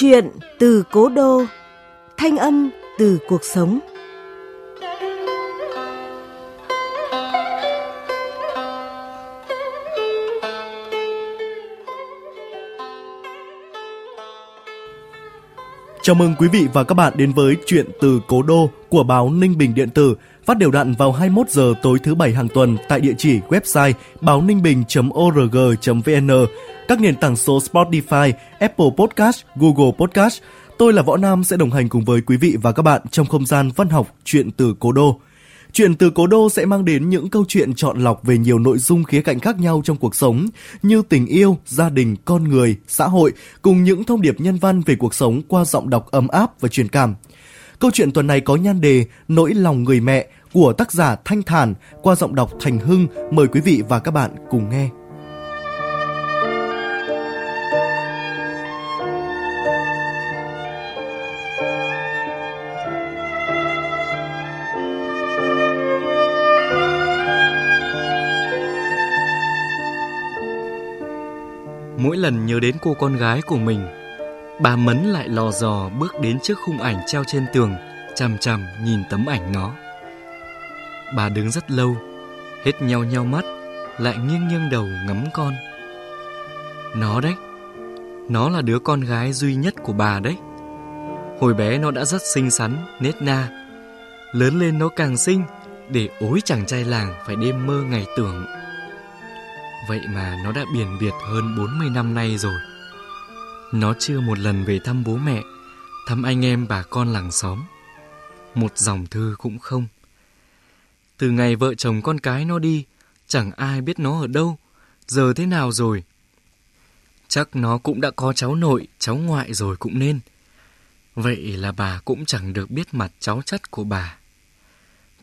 Chuyện từ cố đô, thanh âm từ cuộc sống. Chào mừng quý vị và các bạn đến với chuyện từ cố đô của báo Ninh Bình Điện tử, phát đều đặn vào 21 giờ tối thứ bảy hàng tuần tại địa chỉ website báo ninh bình.org.vn, các nền tảng số Spotify, Apple Podcast, Google Podcast. Tôi là Võ Nam sẽ đồng hành cùng với quý vị và các bạn trong không gian văn học chuyện từ cố đô. Chuyện từ cố đô sẽ mang đến những câu chuyện chọn lọc về nhiều nội dung khía cạnh khác nhau trong cuộc sống như tình yêu, gia đình, con người, xã hội cùng những thông điệp nhân văn về cuộc sống qua giọng đọc ấm áp và truyền cảm. Câu chuyện tuần này có nhan đề Nỗi lòng người mẹ của tác giả Thanh Thản qua giọng đọc Thành Hưng. Mời quý vị và các bạn cùng nghe. Mỗi lần nhớ đến cô con gái của mình, bà Mấn lại lò dò bước đến trước khung ảnh treo trên tường, chằm chằm nhìn tấm ảnh nó. Bà đứng rất lâu, hết nhau nhau mắt, lại nghiêng nghiêng đầu ngắm con. Nó đấy, nó là đứa con gái duy nhất của bà đấy. Hồi bé nó đã rất xinh xắn, nết na. Lớn lên nó càng xinh, để ối chàng trai làng phải đêm mơ ngày tưởng. Vậy mà nó đã biển biệt hơn 40 năm nay rồi. Nó chưa một lần về thăm bố mẹ, thăm anh em bà con làng xóm. Một dòng thư cũng không. Từ ngày vợ chồng con cái nó đi, chẳng ai biết nó ở đâu, giờ thế nào rồi. Chắc nó cũng đã có cháu nội, cháu ngoại rồi cũng nên. Vậy là bà cũng chẳng được biết mặt cháu chất của bà.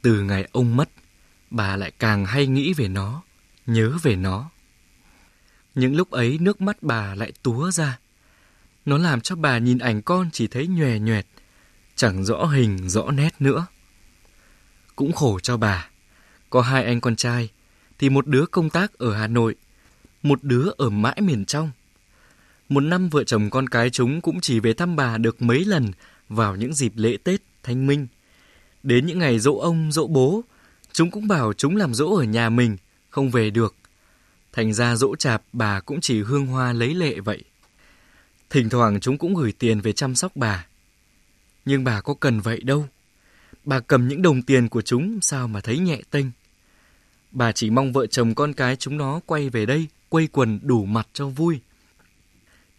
Từ ngày ông mất, bà lại càng hay nghĩ về nó, nhớ về nó. Những lúc ấy nước mắt bà lại túa ra. Nó làm cho bà nhìn ảnh con chỉ thấy nhòe nhoẹt, chẳng rõ hình rõ nét nữa. Cũng khổ cho bà. Có hai anh con trai, thì một đứa công tác ở Hà Nội, một đứa ở mãi miền trong. Một năm vợ chồng con cái chúng cũng chỉ về thăm bà được mấy lần vào những dịp lễ Tết, Thanh Minh. Đến những ngày dỗ ông, dỗ bố, chúng cũng bảo chúng làm dỗ ở nhà mình, không về được. Thành ra dỗ chạp bà cũng chỉ hương hoa lấy lệ vậy. Thỉnh thoảng chúng cũng gửi tiền về chăm sóc bà. Nhưng bà có cần vậy đâu. Bà cầm những đồng tiền của chúng sao mà thấy nhẹ tênh. Bà chỉ mong vợ chồng con cái chúng nó quay về đây, quây quần đủ mặt cho vui.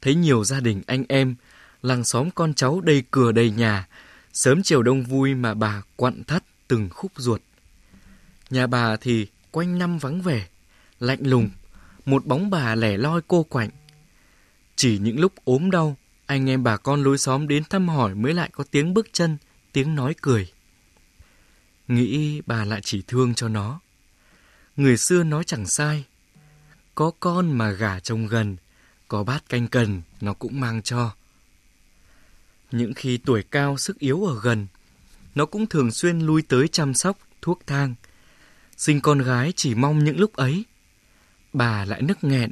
Thấy nhiều gia đình anh em, làng xóm con cháu đầy cửa đầy nhà, sớm chiều đông vui mà bà quặn thắt từng khúc ruột. Nhà bà thì quanh năm vắng vẻ, lạnh lùng, một bóng bà lẻ loi cô quạnh. Chỉ những lúc ốm đau, anh em bà con lối xóm đến thăm hỏi mới lại có tiếng bước chân, tiếng nói cười. Nghĩ bà lại chỉ thương cho nó. Người xưa nói chẳng sai. Có con mà gả chồng gần, có bát canh cần, nó cũng mang cho. Những khi tuổi cao sức yếu ở gần, nó cũng thường xuyên lui tới chăm sóc, thuốc thang. Sinh con gái chỉ mong những lúc ấy. Bà lại nức nghẹn,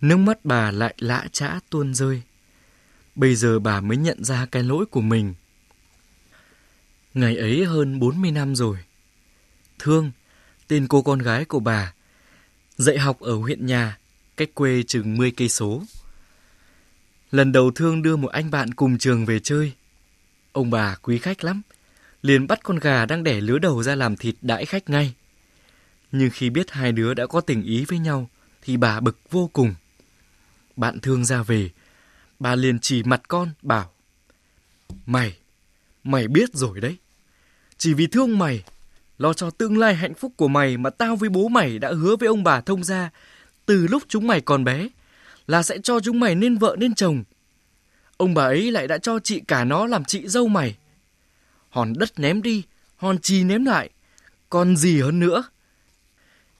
nước mắt bà lại lã chã tuôn rơi. Bây giờ bà mới nhận ra cái lỗi của mình. Ngày ấy hơn 40 năm rồi. Thương, tên cô con gái của bà, dạy học ở huyện nhà, cách quê chừng 10 cây số. Lần đầu Thương đưa một anh bạn cùng trường về chơi. Ông bà quý khách lắm, liền bắt con gà đang đẻ lứa đầu ra làm thịt đãi khách ngay. Nhưng khi biết hai đứa đã có tình ý với nhau, thì bà bực vô cùng. Bạn Thương ra về, bà liền chỉ mặt con, bảo Mày, mày biết rồi đấy. Chỉ vì thương mày, lo cho tương lai hạnh phúc của mày mà tao với bố mày đã hứa với ông bà thông gia từ lúc chúng mày còn bé là sẽ cho chúng mày nên vợ nên chồng. Ông bà ấy lại đã cho chị cả nó làm chị dâu mày. Hòn đất ném đi, hòn chì ném lại, còn gì hơn nữa.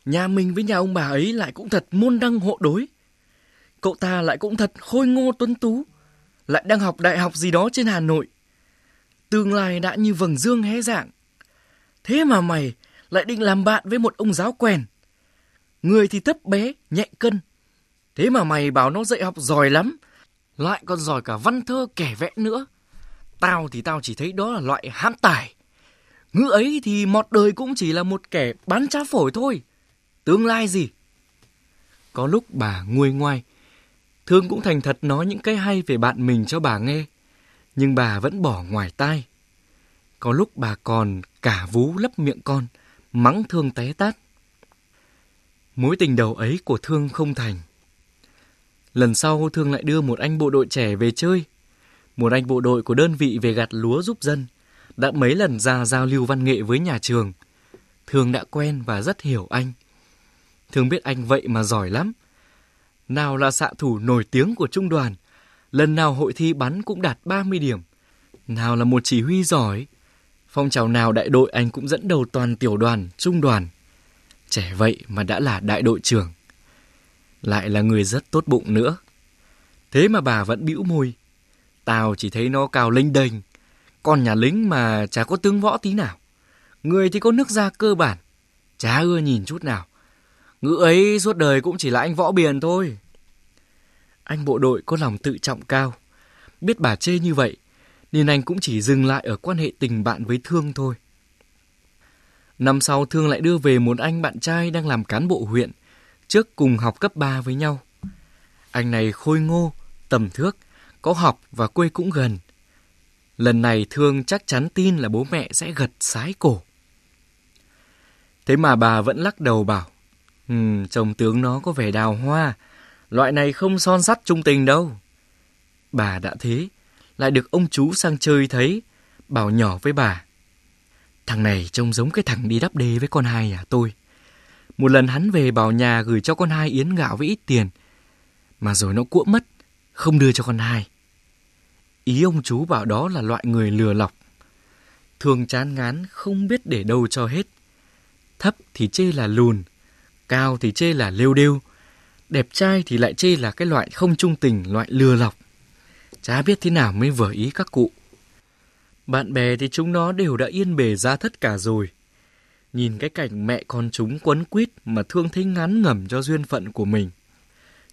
Nhà mình với nhà ông bà ấy lại cũng thật môn đăng hộ đối. Cậu ta lại cũng thật khôi ngô tuấn tú, lại đang học đại học gì đó trên Hà Nội. Tương lai đã như vầng dương hé dạng. Thế mà mày lại định làm bạn với một ông giáo quèn. Người thì thấp bé, nhẹ cân. Thế mà mày bảo nó dạy học giỏi lắm, lại còn giỏi cả văn thơ kẻ vẽ nữa. Tao thì tao chỉ thấy đó là loại hãm tài. Ngữ ấy thì mọt đời cũng chỉ là một kẻ bán trá phổi thôi. Tương lai gì? Có lúc bà nguôi ngoai. Thương cũng thành thật nói những cái hay về bạn mình cho bà nghe. Nhưng bà vẫn bỏ ngoài tai. Có lúc bà còn cả vú lấp miệng con, mắng Thương té tát. Mối tình đầu ấy của Thương không thành. Lần sau Thương lại đưa một anh bộ đội trẻ về chơi. Một anh bộ đội của đơn vị về gặt lúa giúp dân. Đã mấy lần ra giao lưu văn nghệ với nhà trường. Thương đã quen và rất hiểu anh. Thương biết anh vậy mà giỏi lắm. Nào là xạ thủ nổi tiếng của trung đoàn. Lần nào hội thi bắn cũng đạt 30 điểm. Nào là một chỉ huy giỏi. Phong trào nào đại đội anh cũng dẫn đầu toàn tiểu đoàn, trung đoàn. Trẻ vậy mà đã là đại đội trưởng. Lại là người rất tốt bụng nữa. Thế mà bà vẫn bĩu môi. Tao chỉ thấy nó cao linh đênh. Con nhà lính mà chả có tướng võ tí nào. Người thì có nước da cơ bản. Chả ưa nhìn chút nào. Ngữ ấy suốt đời cũng chỉ là anh võ biền thôi. Anh bộ đội có lòng tự trọng cao. Biết bà chê như vậy, nên anh cũng chỉ dừng lại ở quan hệ tình bạn với Thương thôi. Năm sau Thương lại đưa về một anh bạn trai đang làm cán bộ huyện, trước cùng học cấp 3 với nhau. Anh này khôi ngô, tầm thước, có học và quê cũng gần. Lần này Thương chắc chắn tin là bố mẹ sẽ gật sái cổ. Thế mà bà vẫn lắc đầu bảo, ừ, chồng tướng nó có vẻ đào hoa, loại này không son sắt trung tình đâu. Bà đã thế, lại được ông chú sang chơi thấy, bảo nhỏ với bà. Thằng này trông giống cái thằng đi đắp đê với con hai à tôi. Một lần hắn về bảo nhà gửi cho con hai yến gạo với ít tiền, mà rồi nó cuỗm mất, không đưa cho con hai. Ý ông chú bảo đó là loại người lừa lọc. Thường chán ngán không biết để đâu cho hết. Thấp thì chê là lùn, cao thì chê là lêu đêu, đẹp trai thì lại chê là cái loại không trung tình, loại lừa lọc. Chả biết thế nào mới vừa ý các cụ. Bạn bè thì chúng nó đều đã yên bề ra thất cả rồi. Nhìn cái cảnh mẹ con chúng quấn quýt mà thương thấy ngắn ngẩm cho duyên phận của mình.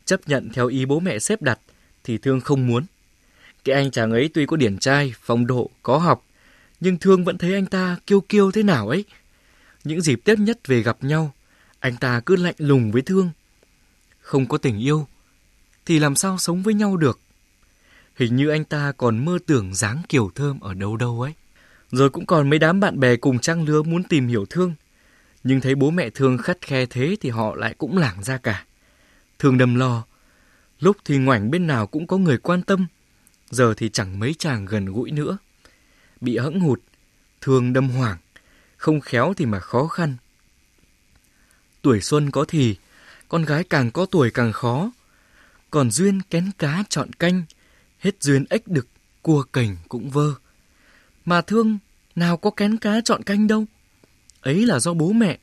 Chấp nhận theo ý bố mẹ xếp đặt thì thương không muốn. Cái anh chàng ấy tuy có điển trai, phong độ, có học, nhưng thương vẫn thấy anh ta kiêu kiêu thế nào ấy. Những dịp Tết nhất về gặp nhau, anh ta cứ lạnh lùng với thương. Không có tình yêu, thì làm sao sống với nhau được? Hình như anh ta còn mơ tưởng dáng kiểu thơm ở đâu đâu ấy. Rồi cũng còn mấy đám bạn bè cùng trang lứa muốn tìm hiểu thương. Nhưng thấy bố mẹ thương khắt khe thế thì họ lại cũng lảng ra cả. Thương đâm lo. Lúc thì ngoảnh bên nào cũng có người quan tâm. Giờ thì chẳng mấy chàng gần gũi nữa. Bị hẫng hụt, thương đâm hoảng. Không khéo thì mà khó khăn. Tuổi xuân có thì, con gái càng có tuổi càng khó. Còn duyên kén cá chọn canh, hết duyên ếch đực, cua cành cũng vơ. Mà thương, nào có kén cá chọn canh đâu. Ấy là do bố mẹ,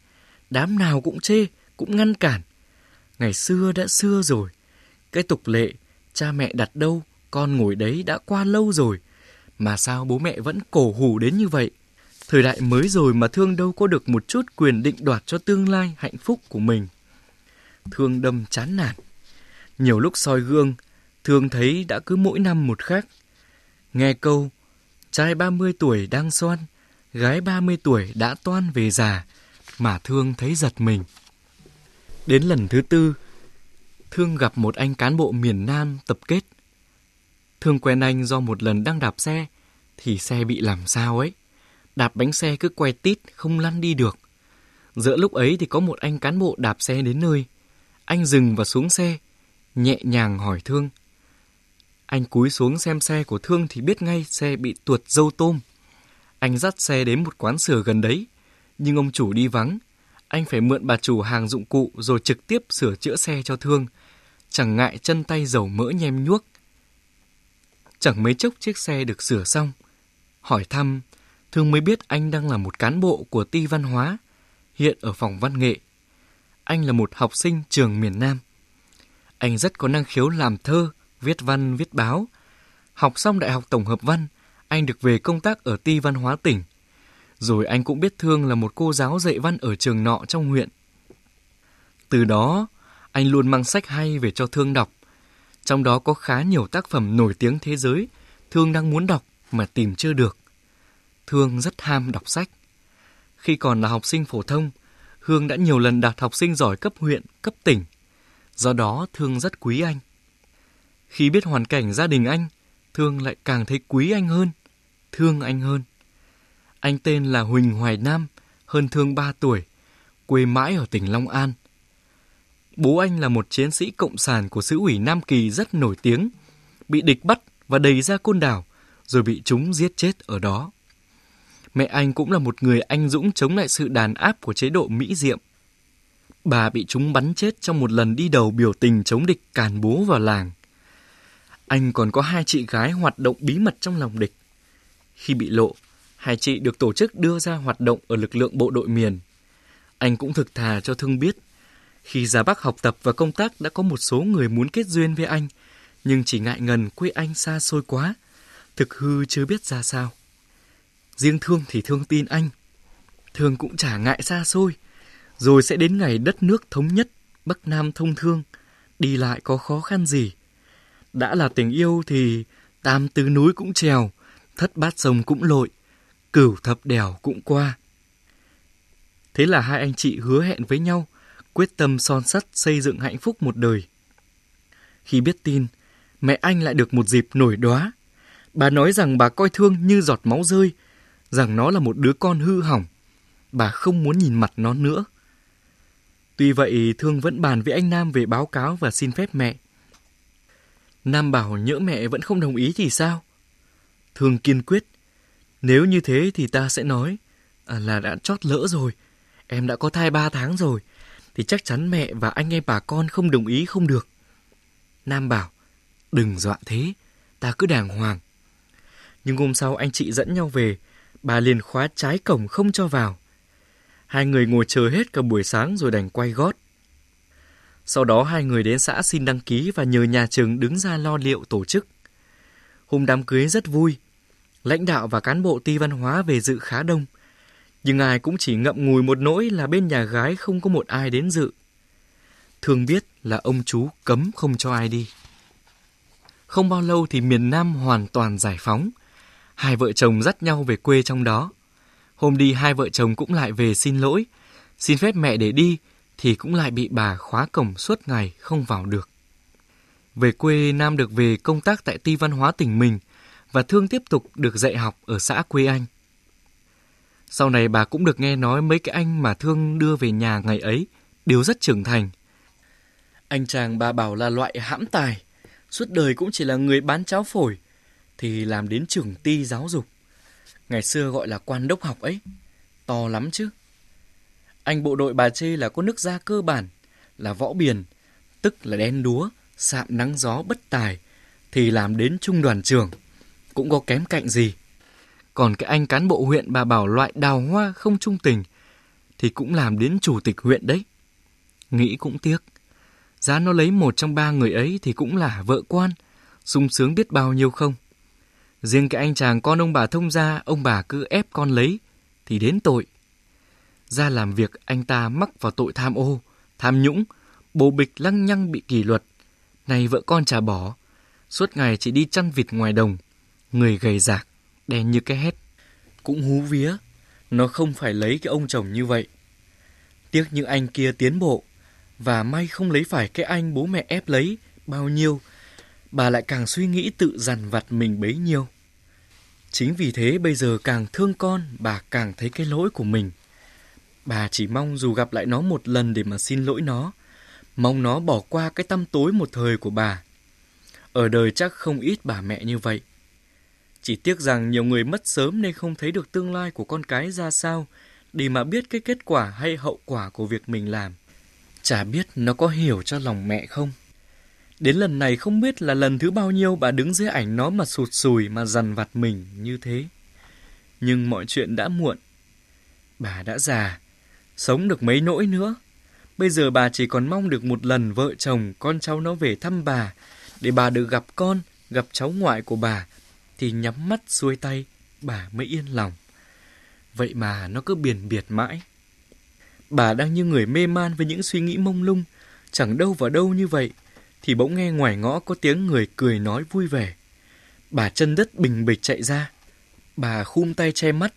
đám nào cũng chê, cũng ngăn cản. Ngày xưa đã xưa rồi, cái tục lệ, cha mẹ đặt đâu, con ngồi đấy đã qua lâu rồi. Mà sao bố mẹ vẫn cổ hủ đến như vậy? Thời đại mới rồi mà thương đâu có được một chút quyền định đoạt cho tương lai hạnh phúc của mình. Thương đâm chán nản. Nhiều lúc soi gương, Thương thấy đã cứ mỗi năm một khác. Nghe câu, trai 30 tuổi đang xoan, gái 30 tuổi đã toan về già, mà Thương thấy giật mình. Đến lần thứ tư, Thương gặp một anh cán bộ miền Nam tập kết. Thương quen anh do một lần đang đạp xe, thì xe bị làm sao ấy. Đạp bánh xe cứ quay tít, không lăn đi được. Giữa lúc ấy thì có một anh cán bộ đạp xe đến nơi. Anh dừng và xuống xe, nhẹ nhàng hỏi Thương. Anh cúi xuống xem xe của Thương thì biết ngay xe bị tuột dâu tôm. Anh dắt xe đến một quán sửa gần đấy, nhưng ông chủ đi vắng. Anh phải mượn bà chủ hàng dụng cụ rồi trực tiếp sửa chữa xe cho Thương. Chẳng ngại chân tay dầu mỡ nhem nhuốc. Chẳng mấy chốc chiếc xe được sửa xong. Hỏi thăm, Thương mới biết anh đang là một cán bộ của ti văn hóa, hiện ở phòng văn nghệ. Anh là một học sinh trường miền Nam. Anh rất có năng khiếu làm thơ, viết văn, viết báo. Học xong Đại học Tổng hợp Văn, anh được về công tác ở Ti Văn hóa tỉnh. Rồi anh cũng biết Thương là một cô giáo dạy văn ở trường nọ trong huyện. Từ đó, anh luôn mang sách hay về cho Thương đọc. Trong đó có khá nhiều tác phẩm nổi tiếng thế giới Thương đang muốn đọc mà tìm chưa được. Thương rất ham đọc sách. Khi còn là học sinh phổ thông, Hương đã nhiều lần đạt học sinh giỏi cấp huyện, cấp tỉnh. Do đó Thương rất quý anh. Khi biết hoàn cảnh gia đình anh, Thương lại càng thấy quý anh hơn, thương anh hơn. Anh tên là Huỳnh Hoài Nam, hơn Thương 3 tuổi, quê mãi ở tỉnh Long An. Bố anh là một chiến sĩ cộng sản của xứ ủy Nam Kỳ rất nổi tiếng, bị địch bắt và đầy ra côn đảo, rồi bị chúng giết chết ở đó. Mẹ anh cũng là một người anh dũng chống lại sự đàn áp của chế độ Mỹ Diệm. Bà bị chúng bắn chết trong một lần đi đầu biểu tình chống địch càn bố vào làng. Anh còn có hai chị gái hoạt động bí mật trong lòng địch. Khi bị lộ, hai chị được tổ chức đưa ra hoạt động ở lực lượng bộ đội miền. Anh cũng thực thà cho Thương biết, khi ra Bắc học tập và công tác đã có một số người muốn kết duyên với anh, nhưng chỉ ngại ngần quê anh xa xôi quá, thực hư chưa biết ra sao. Riêng Thương thì Thương tin anh. Thương cũng chả ngại xa xôi, rồi sẽ đến ngày đất nước thống nhất, Bắc Nam thông thương, đi lại có khó khăn gì. Đã là tình yêu thì tam tứ núi cũng trèo, thất bát sông cũng lội, cửu thập đèo cũng qua. Thế là hai anh chị hứa hẹn với nhau, quyết tâm son sắt xây dựng hạnh phúc một đời. Khi biết tin, mẹ anh lại được một dịp nổi đóa. Bà nói rằng bà coi thương như giọt máu rơi, rằng nó là một đứa con hư hỏng. Bà không muốn nhìn mặt nó nữa. Tuy vậy, Thương vẫn bàn với anh Nam về báo cáo và xin phép mẹ. Nam bảo nhỡ mẹ vẫn không đồng ý thì sao? Thương kiên quyết. Nếu như thế thì ta sẽ nói à, là đã chót lỡ rồi. Em đã có thai ba tháng rồi. Thì chắc chắn mẹ và anh em bà con không đồng ý không được. Nam bảo, đừng dọa thế, ta cứ đàng hoàng. Nhưng hôm sau anh chị dẫn nhau về, bà liền khóa trái cổng không cho vào. Hai người ngồi chờ hết cả buổi sáng rồi đành quay gót. Sau đó hai người đến xã xin đăng ký và nhờ nhà trường đứng ra lo liệu tổ chức. Hôm đám cưới rất vui. Lãnh đạo và cán bộ ti văn hóa về dự khá đông. Nhưng ai cũng chỉ ngậm ngùi một nỗi là bên nhà gái không có một ai đến dự. Thường biết là ông chú cấm không cho ai đi. Không bao lâu thì miền Nam hoàn toàn giải phóng. Hai vợ chồng dắt nhau về quê trong đó. Hôm đi hai vợ chồng cũng lại về xin lỗi, xin phép mẹ để đi thì cũng lại bị bà khóa cổng suốt ngày không vào được. Về quê Nam được về công tác tại ti văn hóa tỉnh mình và Thương tiếp tục được dạy học ở xã quê anh. Sau này bà cũng được nghe nói mấy cái anh mà Thương đưa về nhà ngày ấy đều rất trưởng thành. Anh chàng bà bảo là loại hãm tài, suốt đời cũng chỉ là người bán cháo phổi, thì làm đến trưởng ti giáo dục. Ngày xưa gọi là quan đốc học ấy, to lắm chứ. Anh bộ đội bà chê là có nước da cơ bản, là võ biển, tức là đen đúa, sạm nắng gió bất tài, thì làm đến trung đoàn trưởng, cũng có kém cạnh gì. Còn cái anh cán bộ huyện bà bảo loại đào hoa không trung tình, thì cũng làm đến chủ tịch huyện đấy. Nghĩ cũng tiếc. Giá nó lấy một trong ba người ấy thì cũng là vợ quan, sung sướng biết bao nhiêu không. Riêng cái anh chàng con ông bà thông gia, ông bà cứ ép con lấy, thì đến tội. Ra làm việc anh ta mắc vào tội tham ô, tham nhũng, bồ bịch lăng nhăng bị kỷ luật. Này vợ con trả bỏ, suốt ngày chỉ đi chăn vịt ngoài đồng, người gầy rạc, đen như cái hét. Cũng hú vía, nó không phải lấy cái ông chồng như vậy. Tiếc như anh kia tiến bộ, và may không lấy phải cái anh bố mẹ ép lấy bao nhiêu, bà lại càng suy nghĩ tự dằn vặt mình bấy nhiêu. Chính vì thế bây giờ càng thương con, bà càng thấy cái lỗi của mình. Bà chỉ mong dù gặp lại nó một lần để mà xin lỗi nó, mong nó bỏ qua cái tâm tối một thời của bà. Ở đời chắc không ít bà mẹ như vậy. Chỉ tiếc rằng nhiều người mất sớm nên không thấy được tương lai của con cái ra sao để mà biết cái kết quả hay hậu quả của việc mình làm. Chả biết nó có hiểu cho lòng mẹ không. Đến lần này không biết là lần thứ bao nhiêu bà đứng dưới ảnh nó mà sụt sùi mà dằn vặt mình như thế. Nhưng mọi chuyện đã muộn. Bà đã già, sống được mấy nỗi nữa. Bây giờ bà chỉ còn mong được một lần vợ chồng con cháu nó về thăm bà, để bà được gặp con, gặp cháu ngoại của bà, thì nhắm mắt xuôi tay, bà mới yên lòng. Vậy mà nó cứ biển biệt mãi. Bà đang như người mê man với những suy nghĩ mông lung, chẳng đâu vào đâu như vậy, thì bỗng nghe ngoài ngõ có tiếng người cười nói vui vẻ. Bà chân đất bình bịch chạy ra. Bà khum tay che mắt,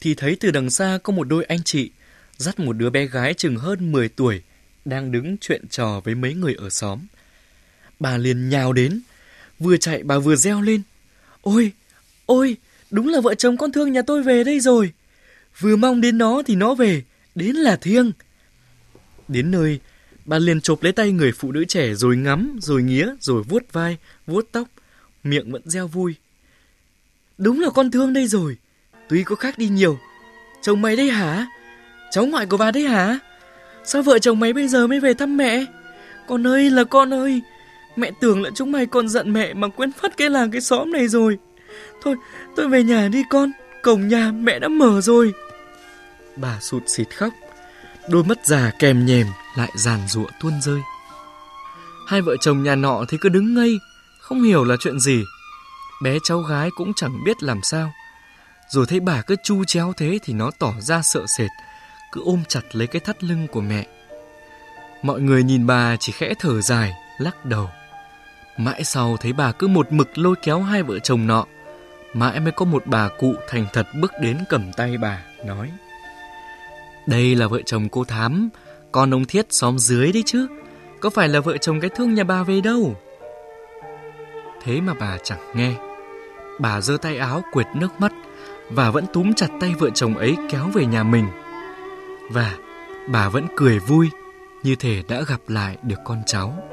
thì thấy từ đằng xa có một đôi anh chị dắt một đứa bé gái chừng hơn 10 tuổi đang đứng chuyện trò với mấy người ở xóm. Bà liền nhào đến, vừa chạy bà vừa reo lên. Ôi, ôi, đúng là vợ chồng con thương nhà tôi về đây rồi. Vừa mong đến nó thì nó về, đến là thiêng. Đến nơi, bà liền chộp lấy tay người phụ nữ trẻ rồi ngắm, rồi nghía, rồi vuốt vai, vuốt tóc, miệng vẫn reo vui. Đúng là con thương đây rồi, tuy có khác đi nhiều. Chồng mày đây hả? Cháu ngoại của bà đấy hả? Sao vợ chồng mày bây giờ mới về thăm mẹ? Con ơi là con ơi, mẹ tưởng là chúng mày còn giận mẹ mà quên phát cái làng cái xóm này rồi. Thôi, tôi về nhà đi con, cổng nhà mẹ đã mở rồi. Bà sụt xịt khóc, đôi mắt già kèm nhèm lại giàn giụa tuôn rơi. Hai vợ chồng nhà nọ thì cứ đứng ngây, không hiểu là chuyện gì. Bé cháu gái cũng chẳng biết làm sao. Rồi thấy bà cứ chu chéo thế thì nó tỏ ra sợ sệt, cứ ôm chặt lấy cái thắt lưng của mẹ. Mọi người nhìn bà chỉ khẽ thở dài, lắc đầu. Mãi sau thấy bà cứ một mực lôi kéo hai vợ chồng nọ, mãi mới có một bà cụ thành thật bước đến cầm tay bà, nói. Đây là vợ chồng cô Thám, con ông Thiết xóm dưới đấy chứ, có phải là vợ chồng cái thương nhà bà về đâu. Thế mà bà chẳng nghe. Bà giơ tay áo quệt nước mắt và vẫn túm chặt tay vợ chồng ấy kéo về nhà mình. Và bà vẫn cười vui như thể đã gặp lại được con cháu.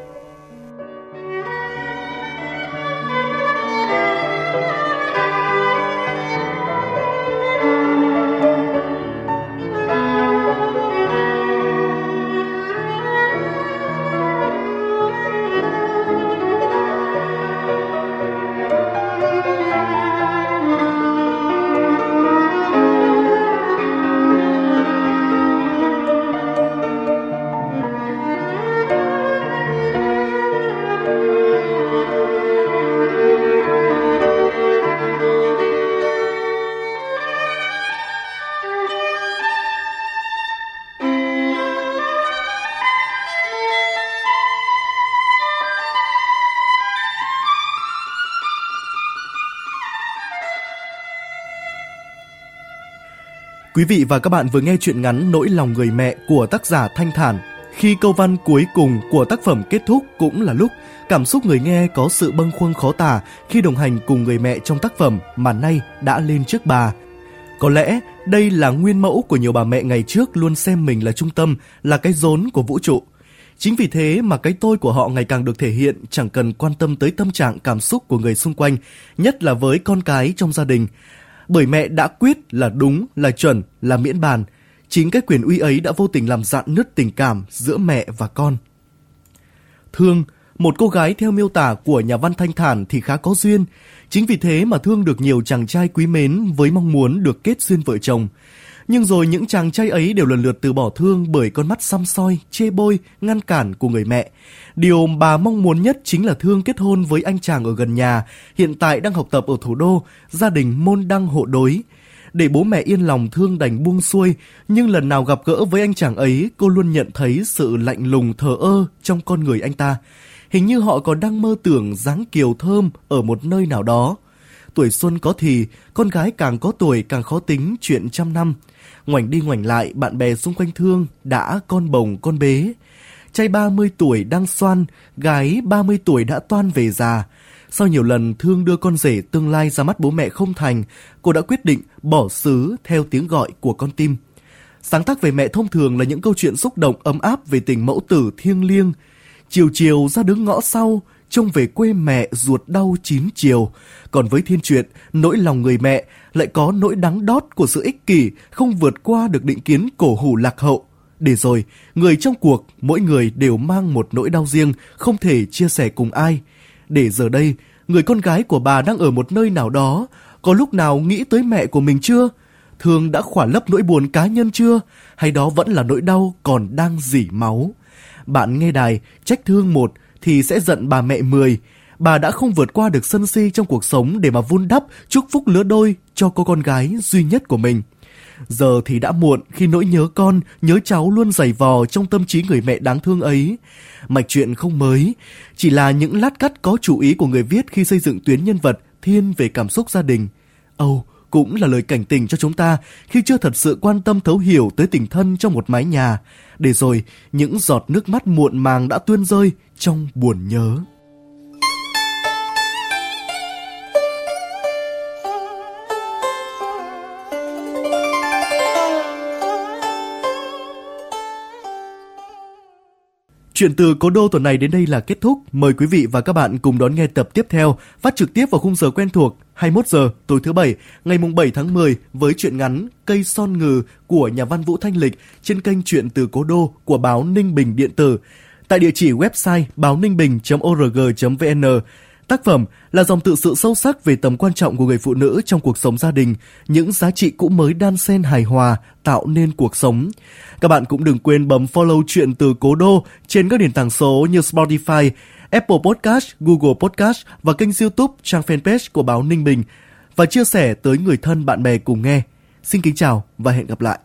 Quý vị và các bạn vừa nghe chuyện ngắn Nỗi lòng người mẹ của tác giả Thanh Thản. Khi câu văn cuối cùng của tác phẩm kết thúc cũng là lúc cảm xúc người nghe có sự bâng khuâng khó tả khi đồng hành cùng người mẹ trong tác phẩm mà nay đã lên trước bà. Có lẽ đây là nguyên mẫu của nhiều bà mẹ ngày trước luôn xem mình là trung tâm, là cái rốn của vũ trụ. Chính vì thế mà cái tôi của họ ngày càng được thể hiện chẳng cần quan tâm tới tâm trạng cảm xúc của người xung quanh, nhất là với con cái trong gia đình bởi mẹ đã quyết là đúng, là chuẩn, là miễn bàn. Chính cái quyền uy ấy đã vô tình làm dạn nứt tình cảm giữa mẹ và con. Thương, một cô gái theo miêu tả của nhà văn Thanh Thản thì khá có duyên. Chính vì thế mà Thương được nhiều chàng trai quý mến với mong muốn được kết duyên vợ chồng. Nhưng rồi những chàng trai ấy đều lần lượt từ bỏ Thương bởi con mắt xăm soi, chê bôi, ngăn cản của người mẹ. Điều bà mong muốn nhất chính là Thương kết hôn với anh chàng ở gần nhà, hiện tại đang học tập ở thủ đô, gia đình môn đăng hộ đối. Để bố mẹ yên lòng Thương đành buông xuôi, nhưng lần nào gặp gỡ với anh chàng ấy, cô luôn nhận thấy sự lạnh lùng thờ ơ trong con người anh ta. Hình như họ còn đang mơ tưởng dáng kiều thơm ở một nơi nào đó. Tuổi xuân có thì, con gái càng có tuổi càng khó tính chuyện trăm năm. Ngoảnh đi ngoảnh lại, bạn bè xung quanh Thương đã con bồng con bế. Trai 30 tuổi đang xoan, gái 30 tuổi đã toan về già. Sau nhiều lần Thương đưa con rể tương lai ra mắt bố mẹ không thành, cô đã quyết định bỏ xứ theo tiếng gọi của con tim. Sáng tác về mẹ thông thường là những câu chuyện xúc động ấm áp về tình mẫu tử thiêng liêng. Chiều chiều ra đứng ngõ sau, trông về quê mẹ ruột đau chín chiều. Còn với thiên truyện, nỗi lòng người mẹ lại có nỗi đắng đót của sự ích kỷ không vượt qua được định kiến cổ hủ lạc hậu. Để rồi, người trong cuộc, mỗi người đều mang một nỗi đau riêng, không thể chia sẻ cùng ai. Để giờ đây, người con gái của bà đang ở một nơi nào đó, có lúc nào nghĩ tới mẹ của mình chưa? Thường đã khỏa lấp nỗi buồn cá nhân chưa? Hay đó vẫn là nỗi đau còn đang dỉ máu? Bạn nghe đài, trách thương một thì sẽ giận bà mẹ mười. Bà đã không vượt qua được sân si trong cuộc sống để mà vun đắp chúc phúc lứa đôi cho cô con gái duy nhất của mình. Giờ thì đã muộn khi nỗi nhớ con, nhớ cháu luôn dày vò trong tâm trí người mẹ đáng thương ấy. Mạch chuyện không mới, chỉ là những lát cắt có chủ ý của người viết khi xây dựng tuyến nhân vật thiên về cảm xúc gia đình. Âu oh, cũng là lời cảnh tình cho chúng ta khi chưa thật sự quan tâm thấu hiểu tới tình thân trong một mái nhà, để rồi những giọt nước mắt muộn màng đã tuôn rơi trong buồn nhớ. Chuyện từ Cố Đô tuần này đến đây là kết thúc. Mời quý vị và các bạn cùng đón nghe tập tiếp theo, phát trực tiếp vào khung giờ quen thuộc 21 giờ tối thứ bảy ngày mùng 7 tháng 10 với truyện ngắn Cây son ngừ của nhà văn Vũ Thanh Lịch trên kênh Chuyện từ Cố Đô của báo Ninh Bình điện tử tại địa chỉ website báo ninh bình.org.vn. Tác phẩm là dòng tự sự sâu sắc về tầm quan trọng của người phụ nữ trong cuộc sống gia đình, những giá trị cũ mới đan xen hài hòa tạo nên cuộc sống. Các bạn cũng đừng quên bấm follow chuyện từ Cố Đô trên các nền tảng số như Spotify, Apple Podcast, Google Podcast và kênh YouTube trang fanpage của báo Ninh Bình và chia sẻ tới người thân bạn bè cùng nghe. Xin kính chào và hẹn gặp lại.